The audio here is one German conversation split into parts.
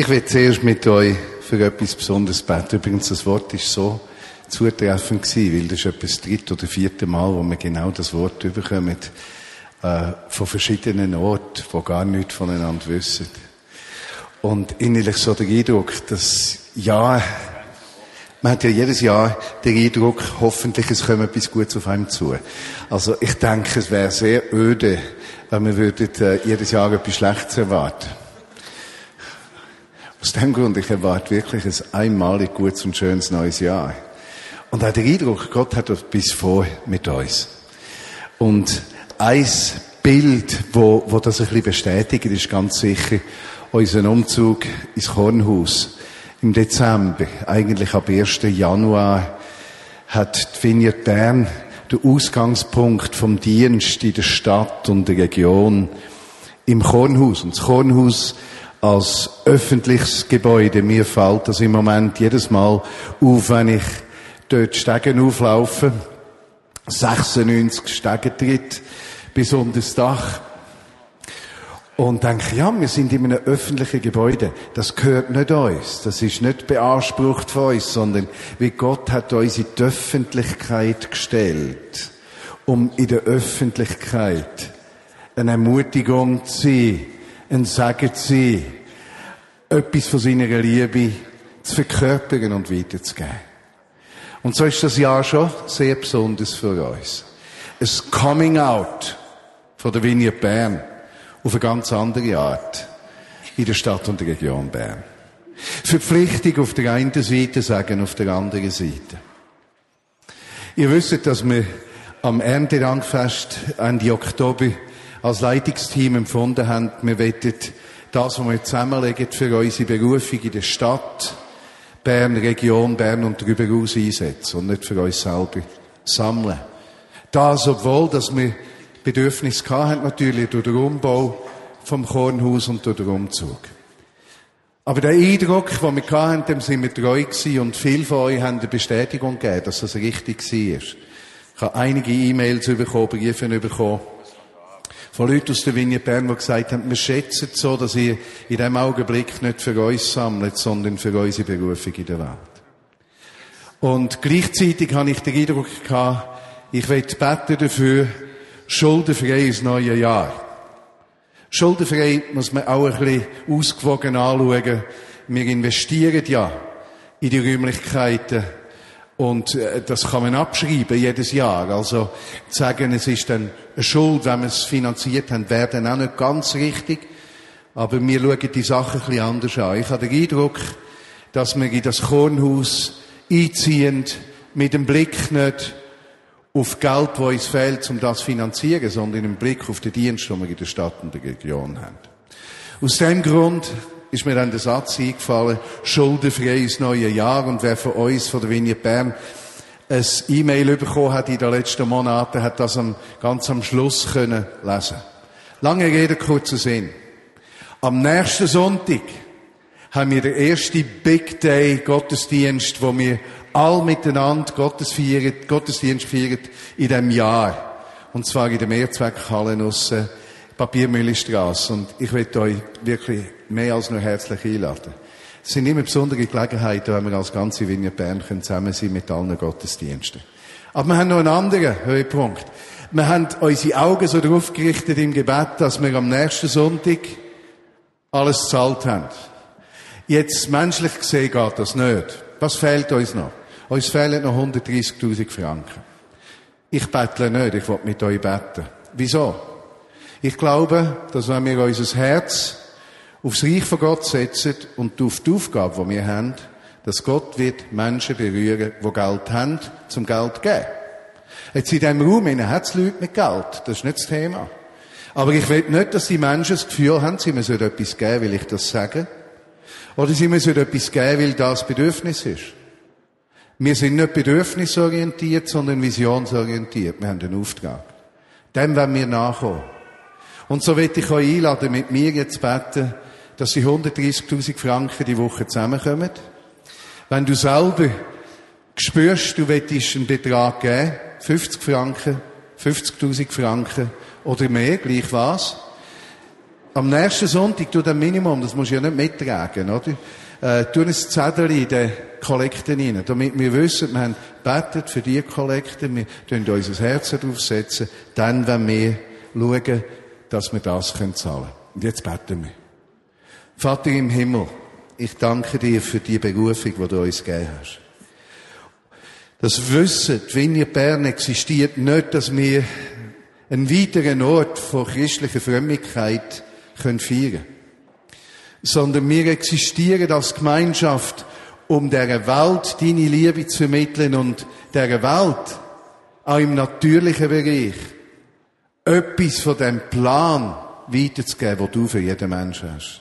Ich will zuerst mit euch für etwas Besonderes beten. Übrigens, das Wort ist so zutreffend gewesen, weil das ist etwa das dritte oder vierte Mal, wo wir genau das Wort überkommen, äh, von verschiedenen Orten, wo gar nichts voneinander wissen. Und innerlich so der Eindruck, dass, ja, man hat ja jedes Jahr den Eindruck, hoffentlich es kommt etwas Gutes auf einem zu. Also ich denke, es wäre sehr öde, wenn wir würden, äh, jedes Jahr etwas Schlechtes erwarten. Aus dem Grund, ich erwarte wirklich ein einmalig gutes und schönes neues Jahr. Und auch der Eindruck, Gott hat etwas vor mit uns. Und ein Bild, wo, wo das ein bisschen bestätigt, ist ganz sicher unser Umzug ins Kornhaus im Dezember, eigentlich ab 1. Januar, hat die Vineyard Bern den Ausgangspunkt vom Dienst in der Stadt und der Region im Kornhaus. Und das Kornhaus als öffentliches Gebäude, mir fällt das im Moment jedes Mal auf, wenn ich dort Stegen auflaufe. 96 Stegen tritt bis unter das Dach und denke, ja, wir sind in einem öffentlichen Gebäude. Das gehört nicht uns. Das ist nicht beansprucht von uns, sondern wie Gott hat uns in die Öffentlichkeit gestellt, um in der Öffentlichkeit eine Ermutigung zu sein, ein Sagen sein, etwas von seiner Liebe zu verkörpern und weiterzugeben. Und so ist das Jahr schon sehr besonders für uns. Ein Coming Out von der Vineyard Bern auf eine ganz andere Art in der Stadt und der Region Bern. Verpflichtung auf der einen Seite, sagen auf der anderen Seite. Ihr wisst, dass wir am Erntedankfest Ende Oktober als Leitungsteam empfunden haben, wir wollen das, was wir zusammenlegen für unsere Berufung in der Stadt, Bern, Region, Bern und darüber hinaus einsetzen und nicht für uns selber sammeln. Das, obwohl, dass wir Bedürfnis hatten, natürlich durch den Umbau vom Kornhaus und durch den Umzug. Aber der Eindruck, den wir hatten, dem sind wir treu gewesen und viele von euch haben eine Bestätigung gegeben, dass das richtig war. Ich habe einige E-Mails bekommen, Briefe bekommen, von Leuten aus der Vigne Bern, die gesagt haben, wir schätzen es so, dass ihr in diesem Augenblick nicht für uns sammelt, sondern für unsere Berufung in der Welt. Und gleichzeitig habe ich den Eindruck gehabt, ich will beten dafür, schuldenfrei ins neue Jahr. Schuldenfrei muss man auch ein bisschen ausgewogen anschauen. Wir investieren ja in die Räumlichkeiten und äh, das kann man abschreiben jedes Jahr. Also sagen, es ist dann eine Schuld, wenn wir es finanziert haben, wäre dann auch nicht ganz richtig. Aber wir schauen die Sache ein bisschen anders an. Ich habe den Eindruck, dass wir in das Kornhaus einziehen, mit dem Blick nicht auf Geld, das uns fehlt, um das zu finanzieren, sondern im Blick auf den Dienst, den wir in der Stadt und der Region haben. Aus dem Grund ist mir dann der Satz eingefallen, schuldenfrei ins neue Jahr und wer von uns, von der Vignette Bern, ein E-Mail bekommen hat in den letzten Monaten, hat das am, ganz am Schluss können lesen. Lange Rede, kurzer Sinn. Am nächsten Sonntag haben wir den ersten Big Day Gottesdienst, wo wir all miteinander Gottes feiern, Gottesdienst feiern in diesem Jahr. Und zwar in der Mehrzweckhalle aus äh, Papiermühlestrasse. Und ich möchte euch wirklich mehr als nur herzlich einladen. Es sind immer besondere Gelegenheiten, wenn wir als ganze Vignette Bern zusammen sein mit allen Gottesdiensten. Aber wir haben noch einen anderen Höhepunkt. Wir haben unsere Augen so darauf gerichtet im Gebet, dass wir am nächsten Sonntag alles zahlt haben. Jetzt menschlich gesehen geht das nicht. Was fehlt uns noch? Uns fehlen noch 130.000 Franken. Ich bettle nicht, ich will mit euch beten. Wieso? Ich glaube, dass wenn wir unser Herz aufs Reich von Gott setzen und auf die Aufgabe, die wir haben, dass Gott wird Menschen berühren, die Geld haben, zum Geld zu geben. Jetzt in diesem Raum hat es Leute mit Geld. Das ist nicht das Thema. Aber ich will nicht, dass die Menschen das Gefühl haben, sie müssen etwas geben, will ich das sage. Oder sie müssen etwas geben, weil das Bedürfnis ist. Wir sind nicht bedürfnisorientiert, sondern visionsorientiert. Wir haben einen Auftrag. Dem werden wir nachkommen. Und so will ich euch einladen, mit mir jetzt beten, dass die 130.000 Franken die Woche zusammenkommen. Wenn du selber spürst, du willst einen Betrag geben, 50 Franken, 50.000 Franken oder mehr, gleich was, am nächsten Sonntag, tu das Minimum, das musst du ja nicht mittragen, oder? Äh, tu ein Zettel in den Kollekten rein, damit wir wissen, wir haben betet für die Kollekte, wir tun unser Herz draufsetzen, dann, wenn wir schauen, dass wir das können zahlen können. Und jetzt beten wir. Vater im Himmel, ich danke dir für die Berufung, die du uns gegeben hast. Das Wissen, wenn ihr Bern existiert, nicht, dass wir einen weiteren Ort von christlicher Frömmigkeit können feiern sondern wir existieren als Gemeinschaft, um der Welt deine Liebe zu vermitteln und der Welt auch im natürlichen Bereich etwas von dem Plan weiterzugeben, den du für jeden Menschen hast.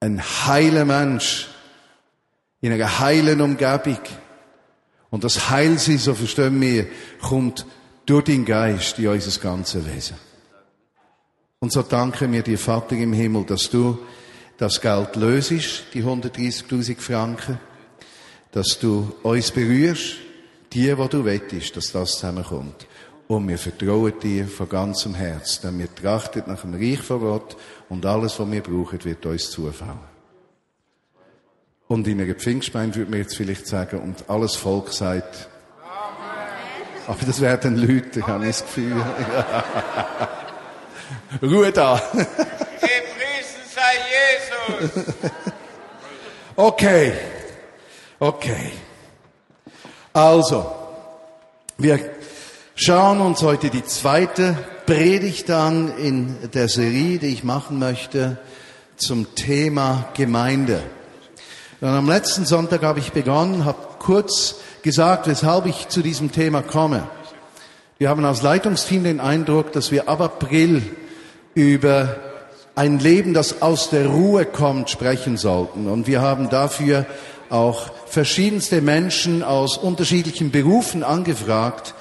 Ein heiler Mensch in einer heilen Umgebung. Und das Heilsein, so verstehen wir, kommt durch den Geist in unser ganzes Wesen. Und so danken wir dir, Vater im Himmel, dass du das Geld löst, die 130.000 Franken, dass du uns berührst, die, wo du wettest, dass das zusammenkommt. Und wir vertrauen dir von ganzem Herz, denn wir trachten nach dem Reich von Gott und alles, was wir brauchen, wird uns zufallen. Und in einer Pfingstgemeinde würde man jetzt vielleicht sagen, und alles Volk sagt, Amen. aber das werden Leute, ich habe das Gefühl. Ruhe da. Gepriesen sei Jesus. Okay. Okay. Also, wir schauen uns heute die zweite Predigt an in der Serie, die ich machen möchte zum Thema Gemeinde. Und am letzten Sonntag habe ich begonnen, habe kurz gesagt, weshalb ich zu diesem Thema komme. Wir haben als Leitungsteam den Eindruck, dass wir ab April über ein Leben, das aus der Ruhe kommt, sprechen sollten. Und wir haben dafür auch verschiedenste Menschen aus unterschiedlichen Berufen angefragt,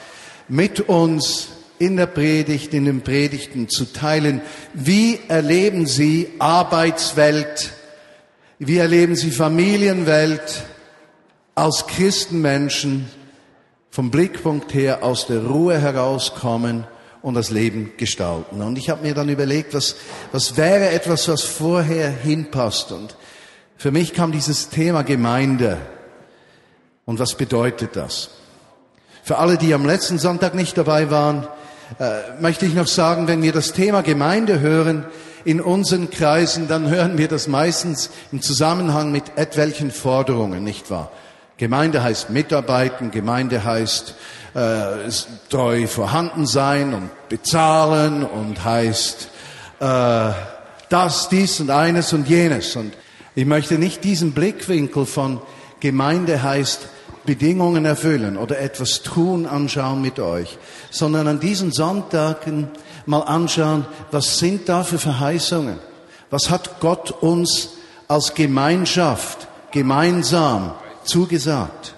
mit uns in der Predigt, in den Predigten zu teilen, wie erleben Sie Arbeitswelt, wie erleben Sie Familienwelt als Christenmenschen vom Blickpunkt her aus der Ruhe herauskommen und das Leben gestalten. Und ich habe mir dann überlegt, was, was wäre etwas, was vorher hinpasst. Und für mich kam dieses Thema Gemeinde. Und was bedeutet das? Für alle, die am letzten Sonntag nicht dabei waren, äh, möchte ich noch sagen, wenn wir das Thema Gemeinde hören in unseren Kreisen, dann hören wir das meistens im Zusammenhang mit etwelchen Forderungen, nicht wahr? Gemeinde heißt mitarbeiten, Gemeinde heißt äh, treu vorhanden sein und bezahlen und heißt äh, das, dies und eines und jenes. Und ich möchte nicht diesen Blickwinkel von Gemeinde heißt Bedingungen erfüllen oder etwas tun anschauen mit euch, sondern an diesen Sonntagen mal anschauen, was sind da für Verheißungen? Was hat Gott uns als Gemeinschaft gemeinsam zugesagt?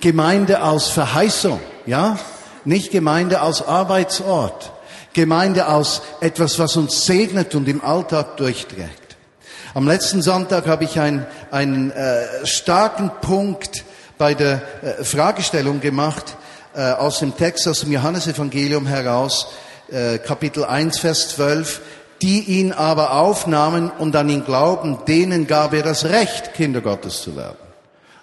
Gemeinde als Verheißung, ja? Nicht Gemeinde als Arbeitsort. Gemeinde als etwas, was uns segnet und im Alltag durchträgt. Am letzten Sonntag habe ich einen, einen äh, starken Punkt bei der äh, Fragestellung gemacht äh, aus dem Text aus dem Johannesevangelium heraus, äh, Kapitel 1, Vers 12. Die ihn aber aufnahmen und an ihn glauben, denen gab er das Recht, Kinder Gottes zu werden.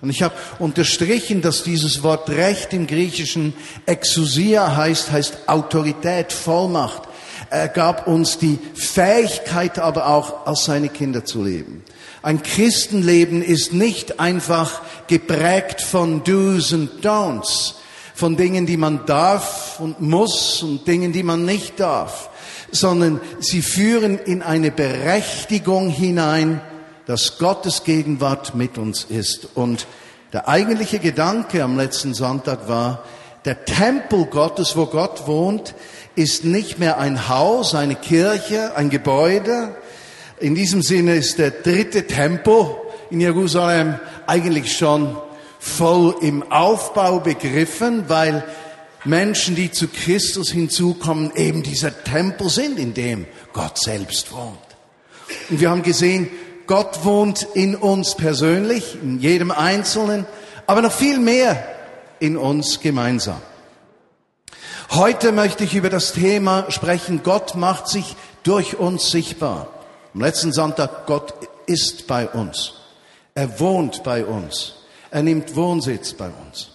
Und ich habe unterstrichen, dass dieses Wort Recht im Griechischen Exousia heißt, heißt Autorität, Vollmacht. Er gab uns die Fähigkeit aber auch, als seine Kinder zu leben. Ein Christenleben ist nicht einfach geprägt von Do's und Don'ts, von Dingen, die man darf und muss und Dingen, die man nicht darf, sondern sie führen in eine Berechtigung hinein, dass Gottes Gegenwart mit uns ist. Und der eigentliche Gedanke am letzten Sonntag war, der Tempel Gottes, wo Gott wohnt, ist nicht mehr ein Haus, eine Kirche, ein Gebäude. In diesem Sinne ist der dritte Tempel in Jerusalem eigentlich schon voll im Aufbau begriffen, weil Menschen, die zu Christus hinzukommen, eben dieser Tempel sind, in dem Gott selbst wohnt. Und wir haben gesehen, Gott wohnt in uns persönlich, in jedem Einzelnen, aber noch viel mehr in uns gemeinsam. Heute möchte ich über das Thema sprechen, Gott macht sich durch uns sichtbar. Am letzten Sonntag, Gott ist bei uns. Er wohnt bei uns. Er nimmt Wohnsitz bei uns.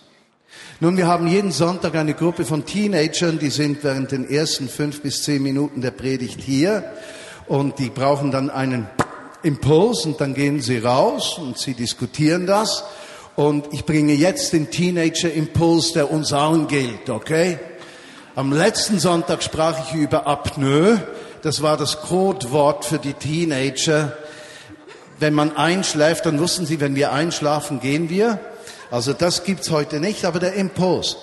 Nun, wir haben jeden Sonntag eine Gruppe von Teenagern, die sind während den ersten fünf bis zehn Minuten der Predigt hier und die brauchen dann einen Impuls und dann gehen sie raus und sie diskutieren das und ich bringe jetzt den Teenager-Impuls, der uns allen gilt, okay? Am letzten Sonntag sprach ich über Apnoe. Das war das Codewort für die Teenager. Wenn man einschläft, dann wussten sie, wenn wir einschlafen, gehen wir. Also das gibt's heute nicht, aber der Impuls.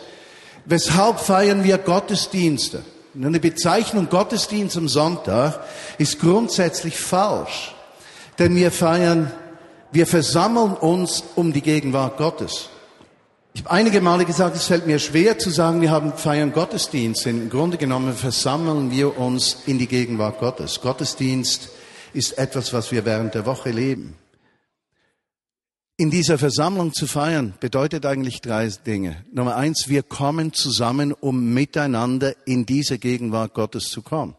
Weshalb feiern wir Gottesdienste? Eine Bezeichnung Gottesdienst am Sonntag ist grundsätzlich falsch, denn wir feiern, wir versammeln uns um die Gegenwart Gottes. Ich habe einige Male gesagt, es fällt mir schwer zu sagen, wir haben feiern Gottesdienst. Im Grunde genommen versammeln wir uns in die Gegenwart Gottes. Gottesdienst ist etwas, was wir während der Woche leben in dieser Versammlung zu feiern, bedeutet eigentlich drei Dinge. Nummer eins, wir kommen zusammen, um miteinander in diese Gegenwart Gottes zu kommen.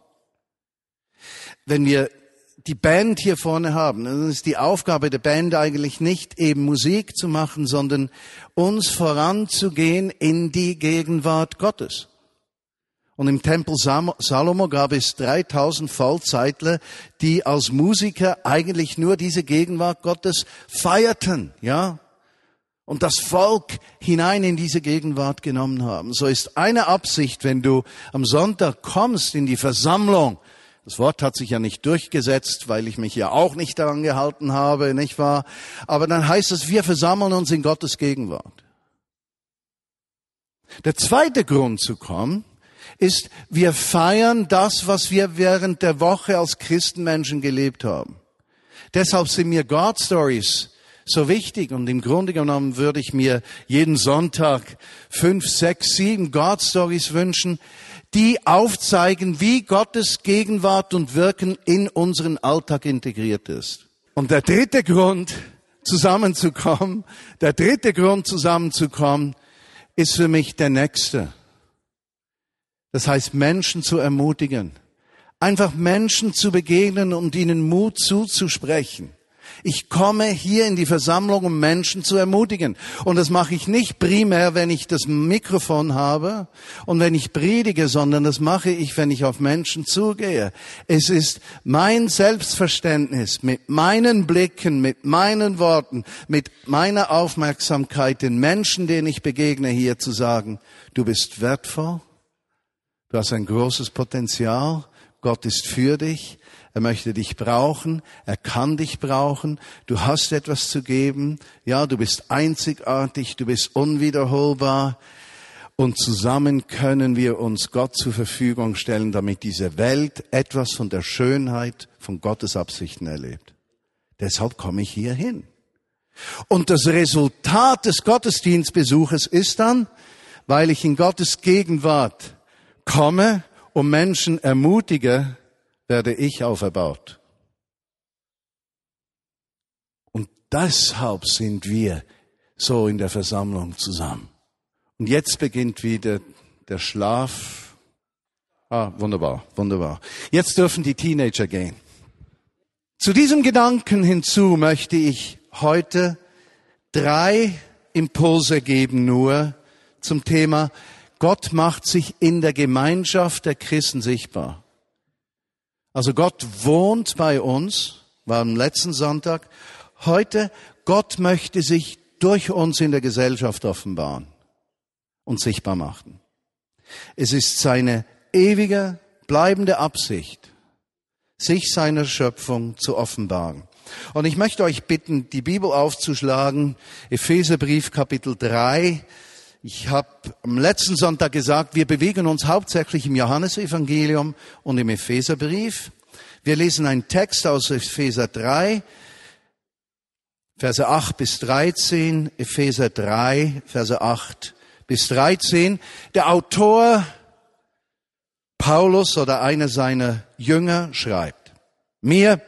Wenn wir die Band hier vorne haben, dann ist die Aufgabe der Band eigentlich nicht eben Musik zu machen, sondern uns voranzugehen in die Gegenwart Gottes. Und im Tempel Salomo gab es 3000 Vollzeitler, die als Musiker eigentlich nur diese Gegenwart Gottes feierten, ja? Und das Volk hinein in diese Gegenwart genommen haben. So ist eine Absicht, wenn du am Sonntag kommst in die Versammlung. Das Wort hat sich ja nicht durchgesetzt, weil ich mich ja auch nicht daran gehalten habe, nicht wahr? Aber dann heißt es, wir versammeln uns in Gottes Gegenwart. Der zweite Grund zu kommen, ist, wir feiern das, was wir während der Woche als Christenmenschen gelebt haben. Deshalb sind mir God Stories so wichtig und im Grunde genommen würde ich mir jeden Sonntag fünf, sechs, sieben God Stories wünschen, die aufzeigen, wie Gottes Gegenwart und Wirken in unseren Alltag integriert ist. Und der dritte Grund, zusammenzukommen, der dritte Grund, zusammenzukommen, ist für mich der nächste. Das heißt, Menschen zu ermutigen. Einfach Menschen zu begegnen und ihnen Mut zuzusprechen. Ich komme hier in die Versammlung, um Menschen zu ermutigen. Und das mache ich nicht primär, wenn ich das Mikrofon habe und wenn ich predige, sondern das mache ich, wenn ich auf Menschen zugehe. Es ist mein Selbstverständnis, mit meinen Blicken, mit meinen Worten, mit meiner Aufmerksamkeit den Menschen, denen ich begegne, hier zu sagen, du bist wertvoll, Du hast ein großes Potenzial. Gott ist für dich. Er möchte dich brauchen. Er kann dich brauchen. Du hast etwas zu geben. Ja, du bist einzigartig. Du bist unwiederholbar. Und zusammen können wir uns Gott zur Verfügung stellen, damit diese Welt etwas von der Schönheit von Gottes Absichten erlebt. Deshalb komme ich hier hin. Und das Resultat des Gottesdienstbesuches ist dann, weil ich in Gottes Gegenwart komme und Menschen ermutige, werde ich auferbaut. Und deshalb sind wir so in der Versammlung zusammen. Und jetzt beginnt wieder der Schlaf. Ah, wunderbar, wunderbar. Jetzt dürfen die Teenager gehen. Zu diesem Gedanken hinzu möchte ich heute drei Impulse geben nur zum Thema Gott macht sich in der Gemeinschaft der Christen sichtbar. Also Gott wohnt bei uns, war am letzten Sonntag. Heute, Gott möchte sich durch uns in der Gesellschaft offenbaren und sichtbar machen. Es ist seine ewige, bleibende Absicht, sich seiner Schöpfung zu offenbaren. Und ich möchte euch bitten, die Bibel aufzuschlagen, Epheserbrief Kapitel 3, ich habe am letzten Sonntag gesagt, wir bewegen uns hauptsächlich im Johannesevangelium und im Epheserbrief. Wir lesen einen Text aus Epheser 3, Verse 8 bis 13, Epheser 3, Verse 8 bis 13. Der Autor Paulus oder einer seiner Jünger schreibt, mir,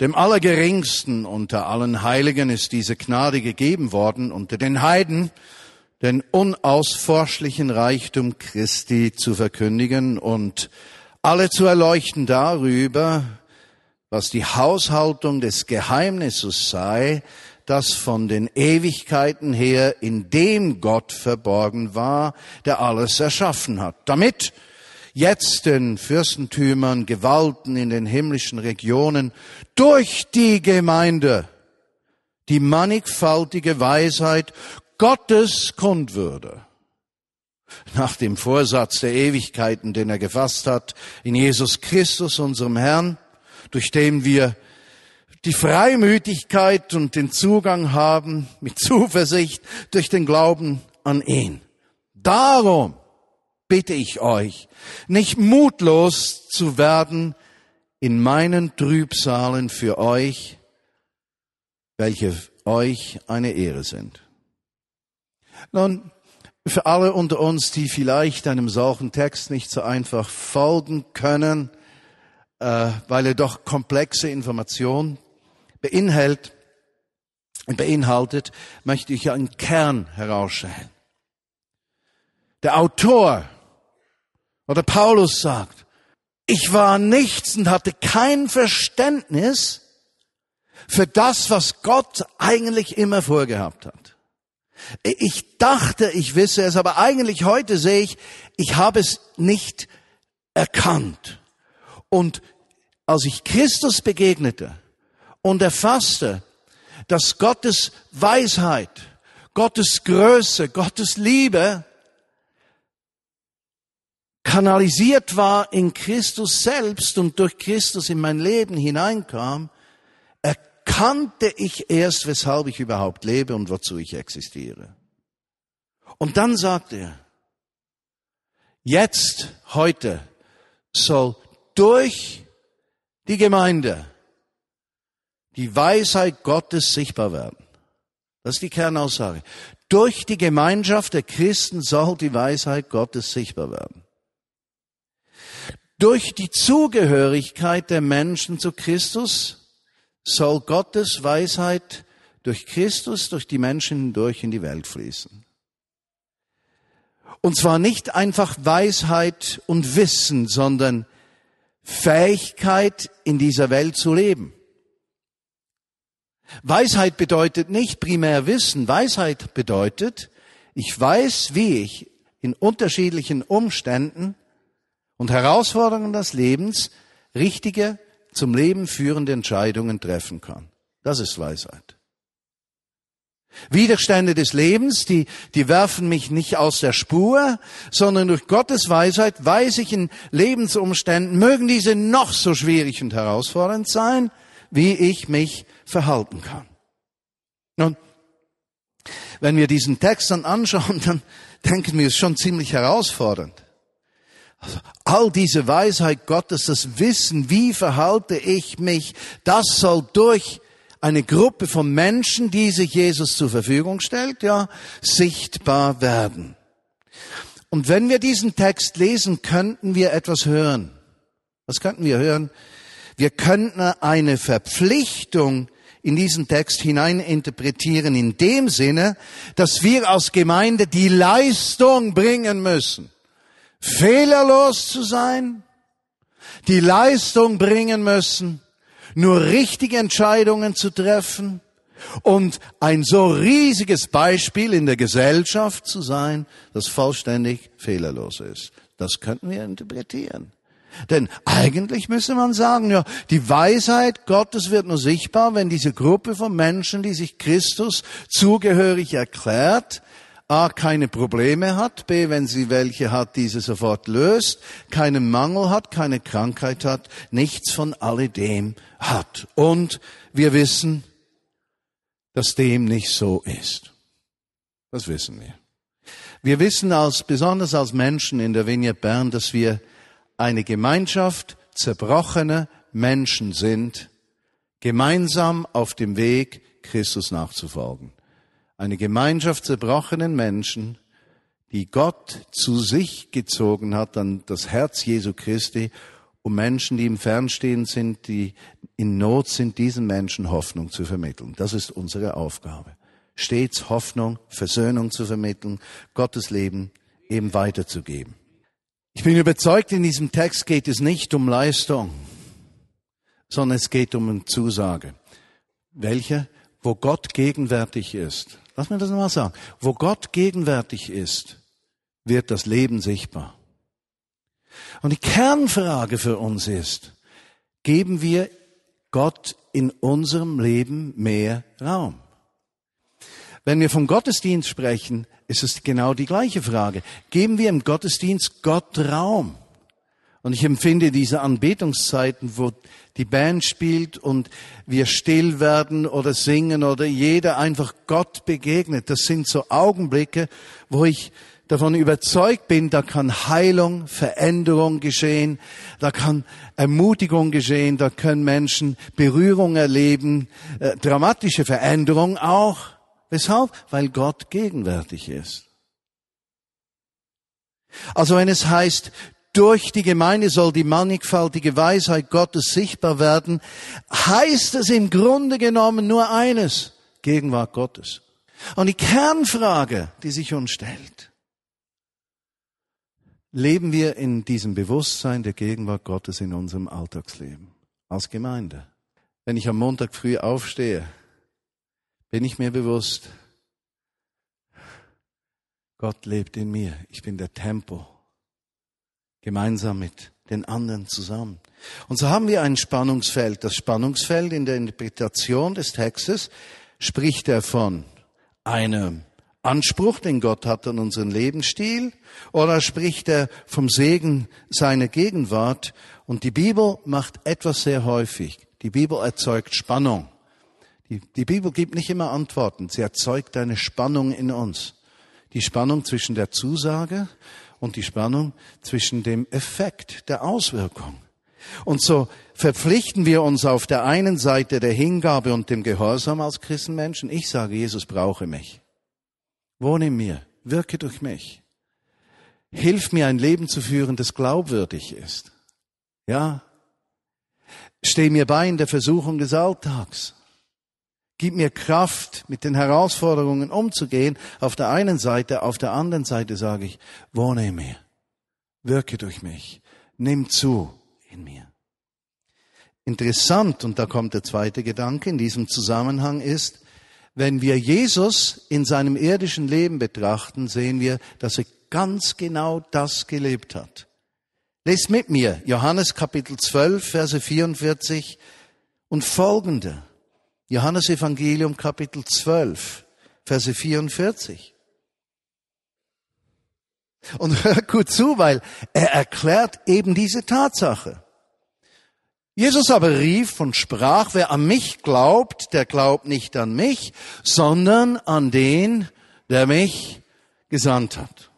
dem Allergeringsten unter allen Heiligen ist diese Gnade gegeben worden, unter den Heiden den unausforschlichen Reichtum Christi zu verkündigen und alle zu erleuchten darüber, was die Haushaltung des Geheimnisses sei, das von den Ewigkeiten her in dem Gott verborgen war, der alles erschaffen hat, damit jetzt den Fürstentümern, Gewalten in den himmlischen Regionen durch die Gemeinde die mannigfaltige Weisheit Gottes kund würde. Nach dem Vorsatz der Ewigkeiten, den er gefasst hat, in Jesus Christus, unserem Herrn, durch den wir die Freimütigkeit und den Zugang haben mit Zuversicht durch den Glauben an ihn. Darum bitte ich euch, nicht mutlos zu werden in meinen Trübsalen für euch, welche euch eine Ehre sind. Nun, für alle unter uns, die vielleicht einem solchen Text nicht so einfach folgen können, äh, weil er doch komplexe Informationen beinhaltet, beinhaltet, möchte ich einen Kern herausstellen. Der Autor oder Paulus sagt, ich war nichts und hatte kein Verständnis für das, was Gott eigentlich immer vorgehabt hat. Ich dachte, ich wisse es, aber eigentlich heute sehe ich, ich habe es nicht erkannt. Und als ich Christus begegnete und erfasste, dass Gottes Weisheit, Gottes Größe, Gottes Liebe kanalisiert war in Christus selbst und durch Christus in mein Leben hineinkam, erkannte ich erst, weshalb ich überhaupt lebe und wozu ich existiere. Und dann sagte er, jetzt, heute, soll durch die Gemeinde die Weisheit Gottes sichtbar werden. Das ist die Kernaussage. Durch die Gemeinschaft der Christen soll die Weisheit Gottes sichtbar werden. Durch die Zugehörigkeit der Menschen zu Christus soll Gottes Weisheit durch Christus, durch die Menschen hindurch in die Welt fließen. Und zwar nicht einfach Weisheit und Wissen, sondern Fähigkeit, in dieser Welt zu leben. Weisheit bedeutet nicht primär Wissen. Weisheit bedeutet, ich weiß, wie ich in unterschiedlichen Umständen und Herausforderungen des Lebens richtige, zum Leben führende Entscheidungen treffen kann. Das ist Weisheit. Widerstände des Lebens, die, die werfen mich nicht aus der Spur, sondern durch Gottes Weisheit weiß ich in Lebensumständen, mögen diese noch so schwierig und herausfordernd sein, wie ich mich verhalten kann. Nun, wenn wir diesen Text dann anschauen, dann denken wir, es ist schon ziemlich herausfordernd. All diese Weisheit Gottes, das Wissen, wie verhalte ich mich, das soll durch eine Gruppe von Menschen, die sich Jesus zur Verfügung stellt, ja, sichtbar werden. Und wenn wir diesen Text lesen, könnten wir etwas hören. Was könnten wir hören? Wir könnten eine Verpflichtung in diesen Text hinein interpretieren in dem Sinne, dass wir als Gemeinde die Leistung bringen müssen fehlerlos zu sein, die Leistung bringen müssen, nur richtige Entscheidungen zu treffen und ein so riesiges Beispiel in der Gesellschaft zu sein, das vollständig fehlerlos ist. Das könnten wir interpretieren. Denn eigentlich müsste man sagen, ja, die Weisheit Gottes wird nur sichtbar, wenn diese Gruppe von Menschen, die sich Christus zugehörig erklärt, A, keine Probleme hat, B, wenn sie welche hat, diese sofort löst, keinen Mangel hat, keine Krankheit hat, nichts von alledem hat. Und wir wissen, dass dem nicht so ist. Das wissen wir. Wir wissen als, besonders als Menschen in der Vignette Bern, dass wir eine Gemeinschaft zerbrochener Menschen sind, gemeinsam auf dem Weg, Christus nachzufolgen eine Gemeinschaft zerbrochenen Menschen, die Gott zu sich gezogen hat, an das Herz Jesu Christi, um Menschen, die im Fernstehen sind, die in Not sind, diesen Menschen Hoffnung zu vermitteln. Das ist unsere Aufgabe. Stets Hoffnung, Versöhnung zu vermitteln, Gottes Leben eben weiterzugeben. Ich bin überzeugt, in diesem Text geht es nicht um Leistung, sondern es geht um eine Zusage. Welche? Wo Gott gegenwärtig ist. Lass mir das nochmal sagen. Wo Gott gegenwärtig ist, wird das Leben sichtbar. Und die Kernfrage für uns ist, geben wir Gott in unserem Leben mehr Raum? Wenn wir vom Gottesdienst sprechen, ist es genau die gleiche Frage. Geben wir im Gottesdienst Gott Raum? Und ich empfinde diese Anbetungszeiten, wo die Band spielt und wir still werden oder singen oder jeder einfach Gott begegnet. Das sind so Augenblicke, wo ich davon überzeugt bin, da kann Heilung, Veränderung geschehen, da kann Ermutigung geschehen, da können Menschen Berührung erleben, äh, dramatische Veränderung auch. Weshalb? Weil Gott gegenwärtig ist. Also wenn es heißt, durch die Gemeinde soll die mannigfaltige Weisheit Gottes sichtbar werden, heißt es im Grunde genommen nur eines, Gegenwart Gottes. Und die Kernfrage, die sich uns stellt, leben wir in diesem Bewusstsein der Gegenwart Gottes in unserem Alltagsleben als Gemeinde? Wenn ich am Montag früh aufstehe, bin ich mir bewusst, Gott lebt in mir. Ich bin der Tempel. Gemeinsam mit den anderen zusammen. Und so haben wir ein Spannungsfeld. Das Spannungsfeld in der Interpretation des Textes spricht er von einem Anspruch, den Gott hat an unseren Lebensstil, oder spricht er vom Segen seiner Gegenwart. Und die Bibel macht etwas sehr häufig. Die Bibel erzeugt Spannung. Die, die Bibel gibt nicht immer Antworten, sie erzeugt eine Spannung in uns. Die Spannung zwischen der Zusage und die Spannung zwischen dem Effekt, der Auswirkung. Und so verpflichten wir uns auf der einen Seite der Hingabe und dem Gehorsam als Christenmenschen. Ich sage, Jesus brauche mich. Wohne in mir, wirke durch mich. Hilf mir ein Leben zu führen, das glaubwürdig ist. Ja. Steh mir bei in der Versuchung des Alltags. Gib mir Kraft, mit den Herausforderungen umzugehen. Auf der einen Seite, auf der anderen Seite sage ich, wohne in mir. Wirke durch mich. Nimm zu in mir. Interessant, und da kommt der zweite Gedanke in diesem Zusammenhang ist, wenn wir Jesus in seinem irdischen Leben betrachten, sehen wir, dass er ganz genau das gelebt hat. Lest mit mir Johannes Kapitel 12, Verse 44 und folgende. Johannes Evangelium Kapitel 12, Verse 44. Und hört gut zu, weil er erklärt eben diese Tatsache. Jesus aber rief und sprach, wer an mich glaubt, der glaubt nicht an mich, sondern an den, der mich gesandt hat.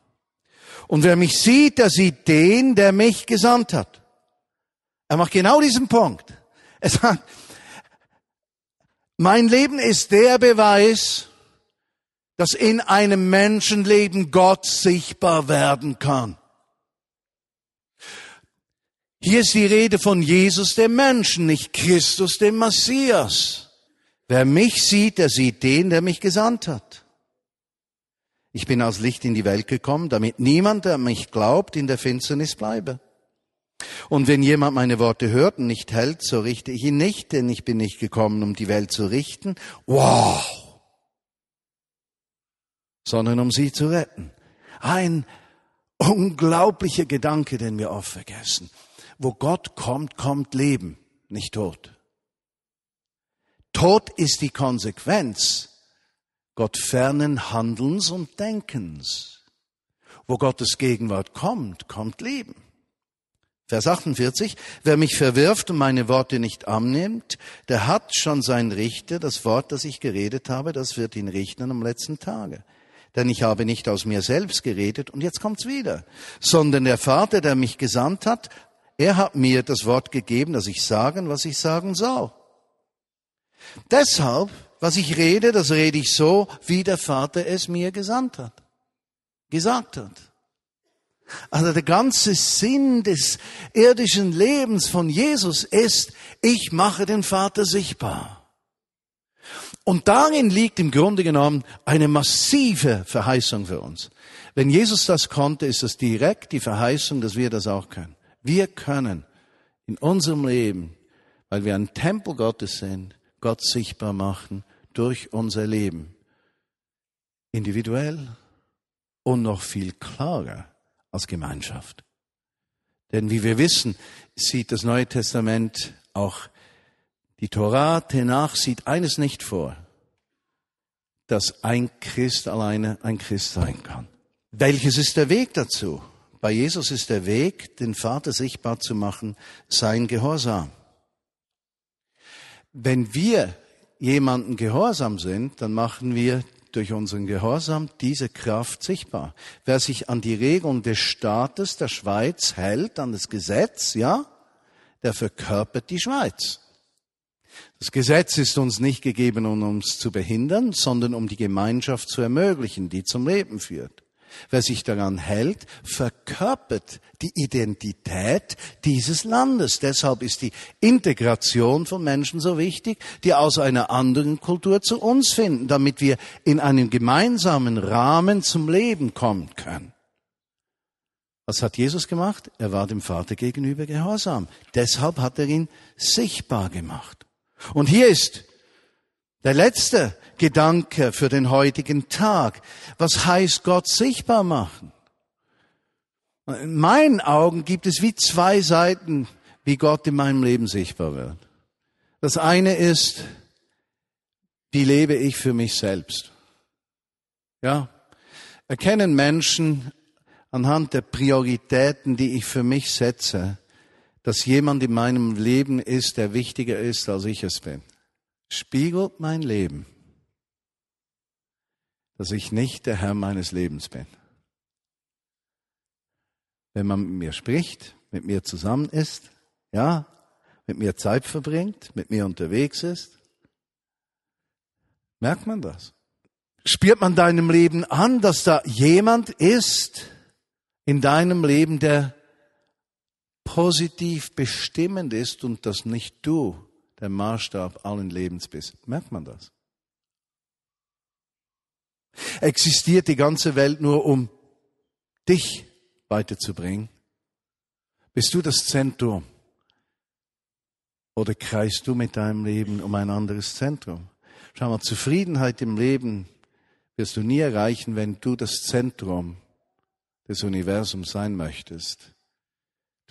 Und wer mich sieht, der sieht den, der mich gesandt hat. Er macht genau diesen Punkt. Er sagt, mein Leben ist der Beweis, dass in einem Menschenleben Gott sichtbar werden kann. Hier ist die Rede von Jesus dem Menschen, nicht Christus dem Messias. Wer mich sieht, der sieht den, der mich gesandt hat. Ich bin als Licht in die Welt gekommen, damit niemand, der mich glaubt, in der Finsternis bleibe. Und wenn jemand meine Worte hört und nicht hält, so richte ich ihn nicht, denn ich bin nicht gekommen, um die Welt zu richten. Wow! Sondern um sie zu retten. Ein unglaublicher Gedanke, den wir oft vergessen. Wo Gott kommt, kommt Leben, nicht Tod. Tod ist die Konsequenz Gott fernen Handelns und Denkens. Wo Gottes Gegenwart kommt, kommt Leben. Vers 48, wer mich verwirft und meine Worte nicht annimmt, der hat schon seinen Richter, das Wort, das ich geredet habe, das wird ihn richten am letzten Tage. Denn ich habe nicht aus mir selbst geredet, und jetzt kommt's wieder, sondern der Vater, der mich gesandt hat, er hat mir das Wort gegeben, dass ich sagen, was ich sagen soll. Deshalb, was ich rede, das rede ich so, wie der Vater es mir gesandt hat, gesagt hat. Also der ganze Sinn des irdischen Lebens von Jesus ist, ich mache den Vater sichtbar. Und darin liegt im Grunde genommen eine massive Verheißung für uns. Wenn Jesus das konnte, ist das direkt die Verheißung, dass wir das auch können. Wir können in unserem Leben, weil wir ein Tempel Gottes sind, Gott sichtbar machen durch unser Leben. Individuell und noch viel klarer als Gemeinschaft. Denn wie wir wissen, sieht das Neue Testament auch die Torah, Tenach sieht eines nicht vor, dass ein Christ alleine ein Christ sein kann. Welches ist der Weg dazu? Bei Jesus ist der Weg, den Vater sichtbar zu machen, sein Gehorsam. Wenn wir jemanden gehorsam sind, dann machen wir durch unseren Gehorsam diese Kraft sichtbar. Wer sich an die Regeln des Staates der Schweiz hält, an das Gesetz, ja, der verkörpert die Schweiz. Das Gesetz ist uns nicht gegeben, um uns zu behindern, sondern um die Gemeinschaft zu ermöglichen, die zum Leben führt. Wer sich daran hält, verkörpert die Identität dieses Landes. Deshalb ist die Integration von Menschen so wichtig, die aus einer anderen Kultur zu uns finden, damit wir in einem gemeinsamen Rahmen zum Leben kommen können. Was hat Jesus gemacht? Er war dem Vater gegenüber gehorsam. Deshalb hat er ihn sichtbar gemacht. Und hier ist der letzte Gedanke für den heutigen Tag. Was heißt Gott sichtbar machen? In meinen Augen gibt es wie zwei Seiten, wie Gott in meinem Leben sichtbar wird. Das eine ist, wie lebe ich für mich selbst? Ja, erkennen Menschen anhand der Prioritäten, die ich für mich setze, dass jemand in meinem Leben ist, der wichtiger ist, als ich es bin. Spiegelt mein Leben dass ich nicht der Herr meines Lebens bin. Wenn man mit mir spricht, mit mir zusammen ist, ja, mit mir Zeit verbringt, mit mir unterwegs ist, merkt man das. Spürt man deinem Leben an, dass da jemand ist in deinem Leben, der positiv bestimmend ist und dass nicht du der Maßstab allen Lebens bist. Merkt man das? Existiert die ganze Welt nur, um dich weiterzubringen? Bist du das Zentrum? Oder kreist du mit deinem Leben um ein anderes Zentrum? Schau mal, Zufriedenheit im Leben wirst du nie erreichen, wenn du das Zentrum des Universums sein möchtest.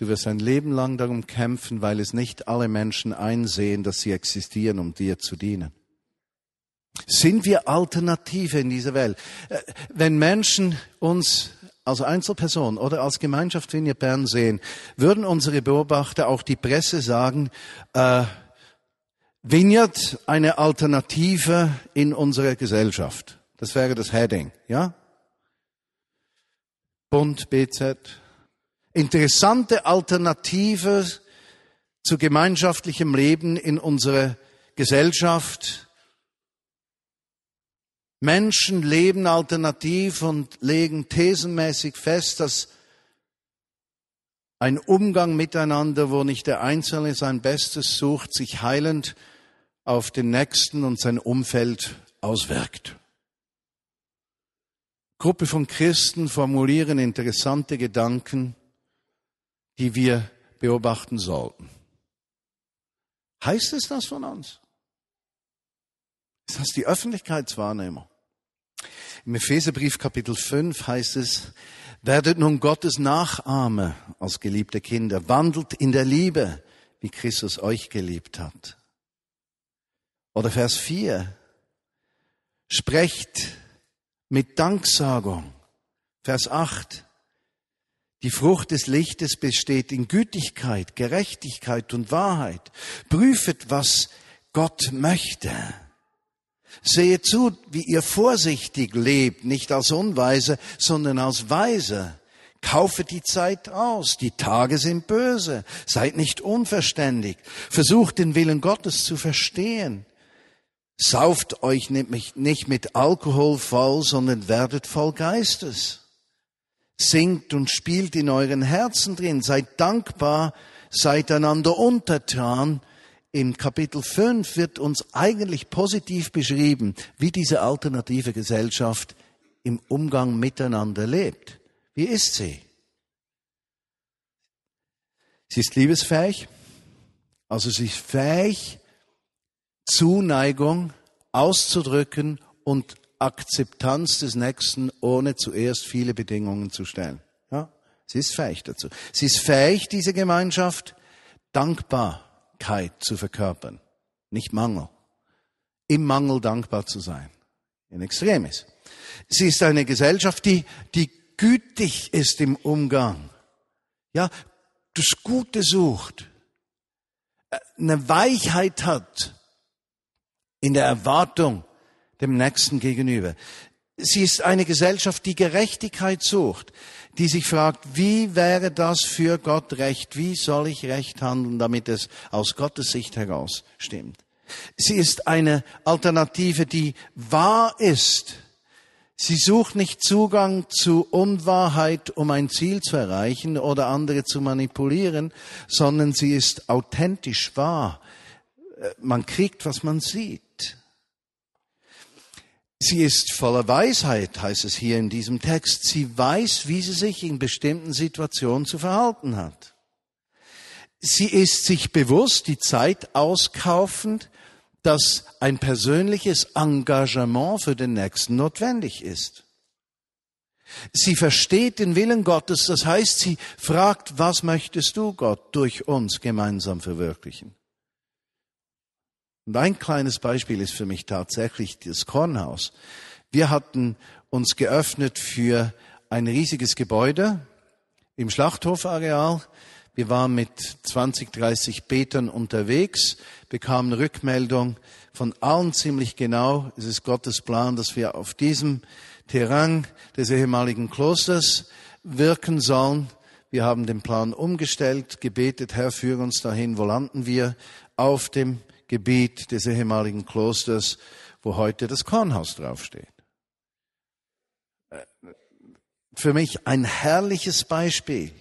Du wirst ein Leben lang darum kämpfen, weil es nicht alle Menschen einsehen, dass sie existieren, um dir zu dienen. Sind wir Alternative in dieser Welt? Äh, wenn Menschen uns als Einzelperson oder als Gemeinschaft Vineyard Bern sehen, würden unsere Beobachter, auch die Presse sagen, äh, Vineyard eine Alternative in unserer Gesellschaft. Das wäre das Heading, ja? Bund, BZ. Interessante Alternative zu gemeinschaftlichem Leben in unserer Gesellschaft Menschen leben alternativ und legen thesenmäßig fest, dass ein Umgang miteinander, wo nicht der Einzelne sein Bestes sucht, sich heilend auf den Nächsten und sein Umfeld auswirkt. Gruppe von Christen formulieren interessante Gedanken, die wir beobachten sollten. Heißt es das von uns? Ist das die Öffentlichkeitswahrnehmung? Im Epheserbrief Kapitel 5 heißt es, werdet nun Gottes Nachahmer als geliebte Kinder, wandelt in der Liebe, wie Christus euch geliebt hat. Oder Vers 4, sprecht mit Danksagung. Vers 8, die Frucht des Lichtes besteht in Gütigkeit, Gerechtigkeit und Wahrheit. Prüfet, was Gott möchte. Sehe zu, wie ihr vorsichtig lebt, nicht als Unweise, sondern als Weise. Kaufe die Zeit aus, die Tage sind böse, seid nicht unverständig, versucht den Willen Gottes zu verstehen. Sauft euch nicht mit Alkohol voll, sondern werdet voll Geistes. Singt und spielt in euren Herzen drin, seid dankbar, seid einander untertan, im Kapitel 5 wird uns eigentlich positiv beschrieben, wie diese alternative Gesellschaft im Umgang miteinander lebt. Wie ist sie? Sie ist liebesfähig, also sie ist fähig, Zuneigung auszudrücken und Akzeptanz des Nächsten, ohne zuerst viele Bedingungen zu stellen. Ja, sie ist fähig dazu. Sie ist fähig, diese Gemeinschaft Dankbarkeit zu verkörpern, nicht Mangel. Im Mangel dankbar zu sein. In Extremis. Sie ist eine Gesellschaft, die, die gütig ist im Umgang. Ja, das Gute sucht. Eine Weichheit hat in der Erwartung dem Nächsten gegenüber. Sie ist eine Gesellschaft, die Gerechtigkeit sucht, die sich fragt, wie wäre das für Gott recht? Wie soll ich recht handeln, damit es aus Gottes Sicht heraus stimmt? Sie ist eine Alternative, die wahr ist. Sie sucht nicht Zugang zu Unwahrheit, um ein Ziel zu erreichen oder andere zu manipulieren, sondern sie ist authentisch wahr. Äh, man kriegt, was man sieht. Sie ist voller Weisheit, heißt es hier in diesem Text. Sie weiß, wie sie sich in bestimmten Situationen zu verhalten hat. Sie ist sich bewusst, die Zeit auskaufend, dass ein persönliches Engagement für den Nächsten notwendig ist. Sie versteht den Willen Gottes, das heißt, sie fragt, was möchtest du Gott durch uns gemeinsam verwirklichen? Und ein kleines Beispiel ist für mich tatsächlich das Kornhaus. Wir hatten uns geöffnet für ein riesiges Gebäude im Schlachthofareal. Wir waren mit 20, 30 Betern unterwegs, bekamen Rückmeldung von allen ziemlich genau. Es ist Gottes Plan, dass wir auf diesem Terrain des ehemaligen Klosters wirken sollen. Wir haben den Plan umgestellt, gebetet, Herr, führe uns dahin, wo landen wir? Auf dem Gebiet des ehemaligen Klosters, wo heute das Kornhaus draufsteht. Für mich ein herrliches Beispiel,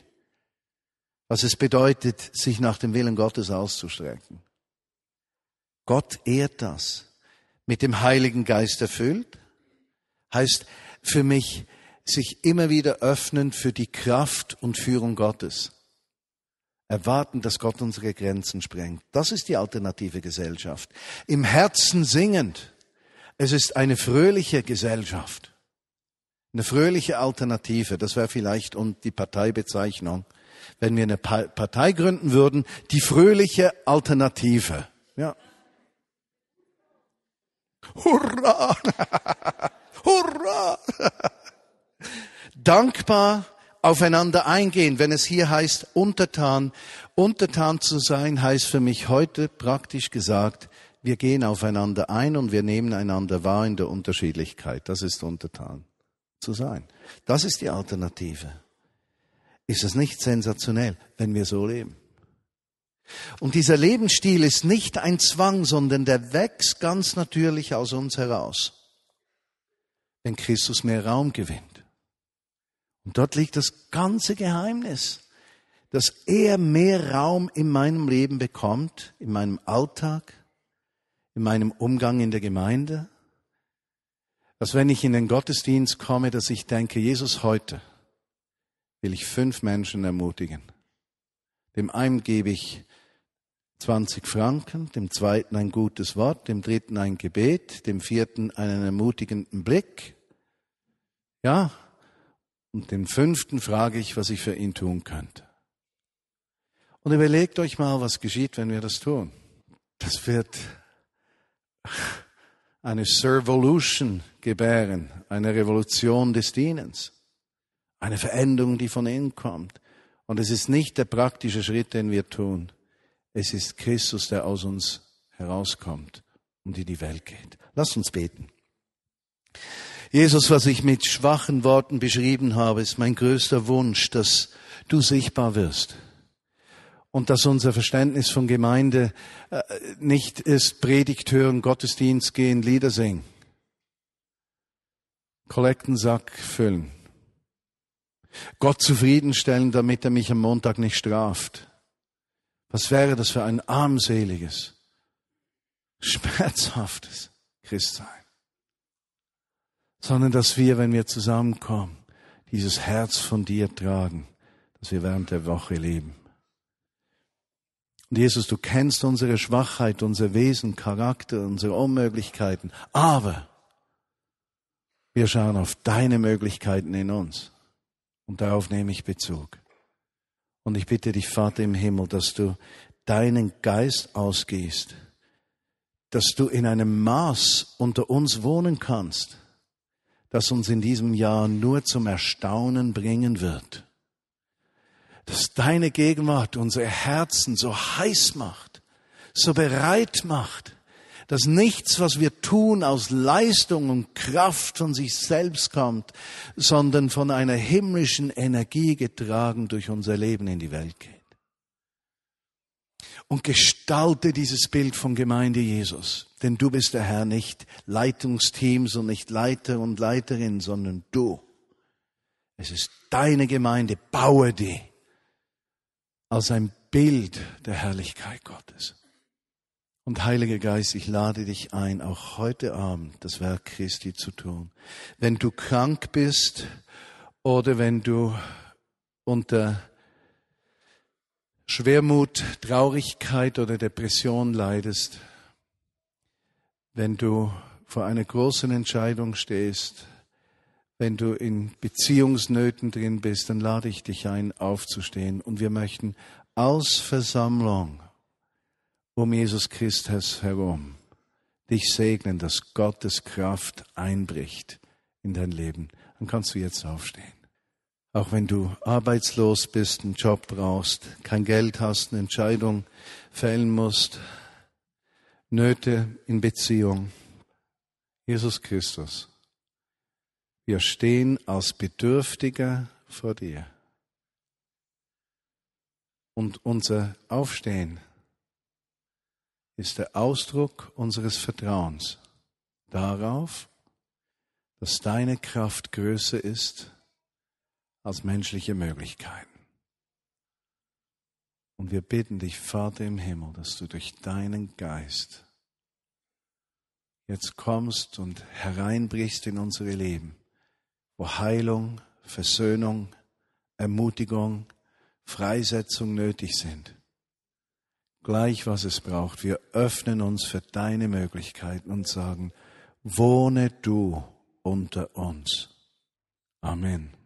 was es bedeutet, sich nach dem Willen Gottes auszustrecken. Gott ehrt das. Mit dem Heiligen Geist erfüllt, heißt für mich, sich immer wieder öffnen für die Kraft und Führung Gottes erwarten, dass Gott unsere Grenzen sprengt. Das ist die alternative Gesellschaft. Im Herzen singend. Es ist eine fröhliche Gesellschaft. Eine fröhliche Alternative. Das wäre vielleicht und die Parteibezeichnung. Wenn wir eine Partei gründen würden, die fröhliche Alternative. Ja. Hurra! Hurra! Dankbar aufeinander eingehen, wenn es hier heißt, untertan. Untertan zu sein heißt für mich heute praktisch gesagt, wir gehen aufeinander ein und wir nehmen einander wahr in der Unterschiedlichkeit. Das ist untertan zu sein. Das ist die Alternative. Ist es nicht sensationell, wenn wir so leben? Und dieser Lebensstil ist nicht ein Zwang, sondern der wächst ganz natürlich aus uns heraus, wenn Christus mehr Raum gewinnt. Und dort liegt das ganze Geheimnis, dass er mehr Raum in meinem Leben bekommt, in meinem Alltag, in meinem Umgang in der Gemeinde, dass wenn ich in den Gottesdienst komme, dass ich denke, Jesus, heute will ich fünf Menschen ermutigen. Dem einen gebe ich 20 Franken, dem zweiten ein gutes Wort, dem dritten ein Gebet, dem vierten einen ermutigenden Blick. Ja, und den fünften frage ich, was ich für ihn tun könnte. Und überlegt euch mal, was geschieht, wenn wir das tun. Das wird eine Servolution gebären, eine Revolution des Dienens, eine Veränderung, die von innen kommt. Und es ist nicht der praktische Schritt, den wir tun. Es ist Christus, der aus uns herauskommt und in die Welt geht. Lasst uns beten. Jesus, was ich mit schwachen Worten beschrieben habe, ist mein größter Wunsch, dass du sichtbar wirst. Und dass unser Verständnis von Gemeinde äh, nicht ist Predigt hören, Gottesdienst gehen, Lieder singen. Kollektensack füllen. Gott zufriedenstellen, damit er mich am Montag nicht straft. Was wäre das für ein armseliges, schmerzhaftes Christsein? Sondern dass wir, wenn wir zusammenkommen, dieses Herz von dir tragen, das wir während der Woche leben. Und Jesus, du kennst unsere Schwachheit, unser Wesen, Charakter, unsere Unmöglichkeiten, aber wir schauen auf deine Möglichkeiten in uns. Und darauf nehme ich Bezug. Und ich bitte dich, Vater im Himmel, dass du deinen Geist ausgehst, dass du in einem Maß unter uns wohnen kannst, das uns in diesem Jahr nur zum Erstaunen bringen wird. Dass deine Gegenwart unsere Herzen so heiß macht, so bereit macht, dass nichts, was wir tun, aus Leistung und Kraft von sich selbst kommt, sondern von einer himmlischen Energie getragen durch unser Leben in die Welt geht. Und gestalte dieses Bild von Gemeinde Jesus. Denn du bist der Herr, nicht Leitungsteams und nicht Leiter und Leiterin, sondern du. Es ist deine Gemeinde, baue die als ein Bild der Herrlichkeit Gottes. Und Heiliger Geist, ich lade dich ein, auch heute Abend das Werk Christi zu tun. Wenn du krank bist oder wenn du unter Schwermut, Traurigkeit oder Depression leidest, wenn du vor einer großen Entscheidung stehst, wenn du in Beziehungsnöten drin bist, dann lade ich dich ein, aufzustehen. Und wir möchten aus Versammlung um Jesus Christus herum dich segnen, dass Gottes Kraft einbricht in dein Leben. Dann kannst du jetzt aufstehen. Auch wenn du arbeitslos bist, einen Job brauchst, kein Geld hast, eine Entscheidung fällen musst, Nöte in Beziehung. Jesus Christus, wir stehen als Bedürftiger vor dir. Und unser Aufstehen ist der Ausdruck unseres Vertrauens darauf, dass deine Kraft größer ist als menschliche Möglichkeiten. Und wir bitten dich, Vater im Himmel, dass du durch deinen Geist jetzt kommst und hereinbrichst in unsere Leben, wo Heilung, Versöhnung, Ermutigung, Freisetzung nötig sind gleich was es braucht. Wir öffnen uns für deine Möglichkeiten und sagen, wohne du unter uns. Amen.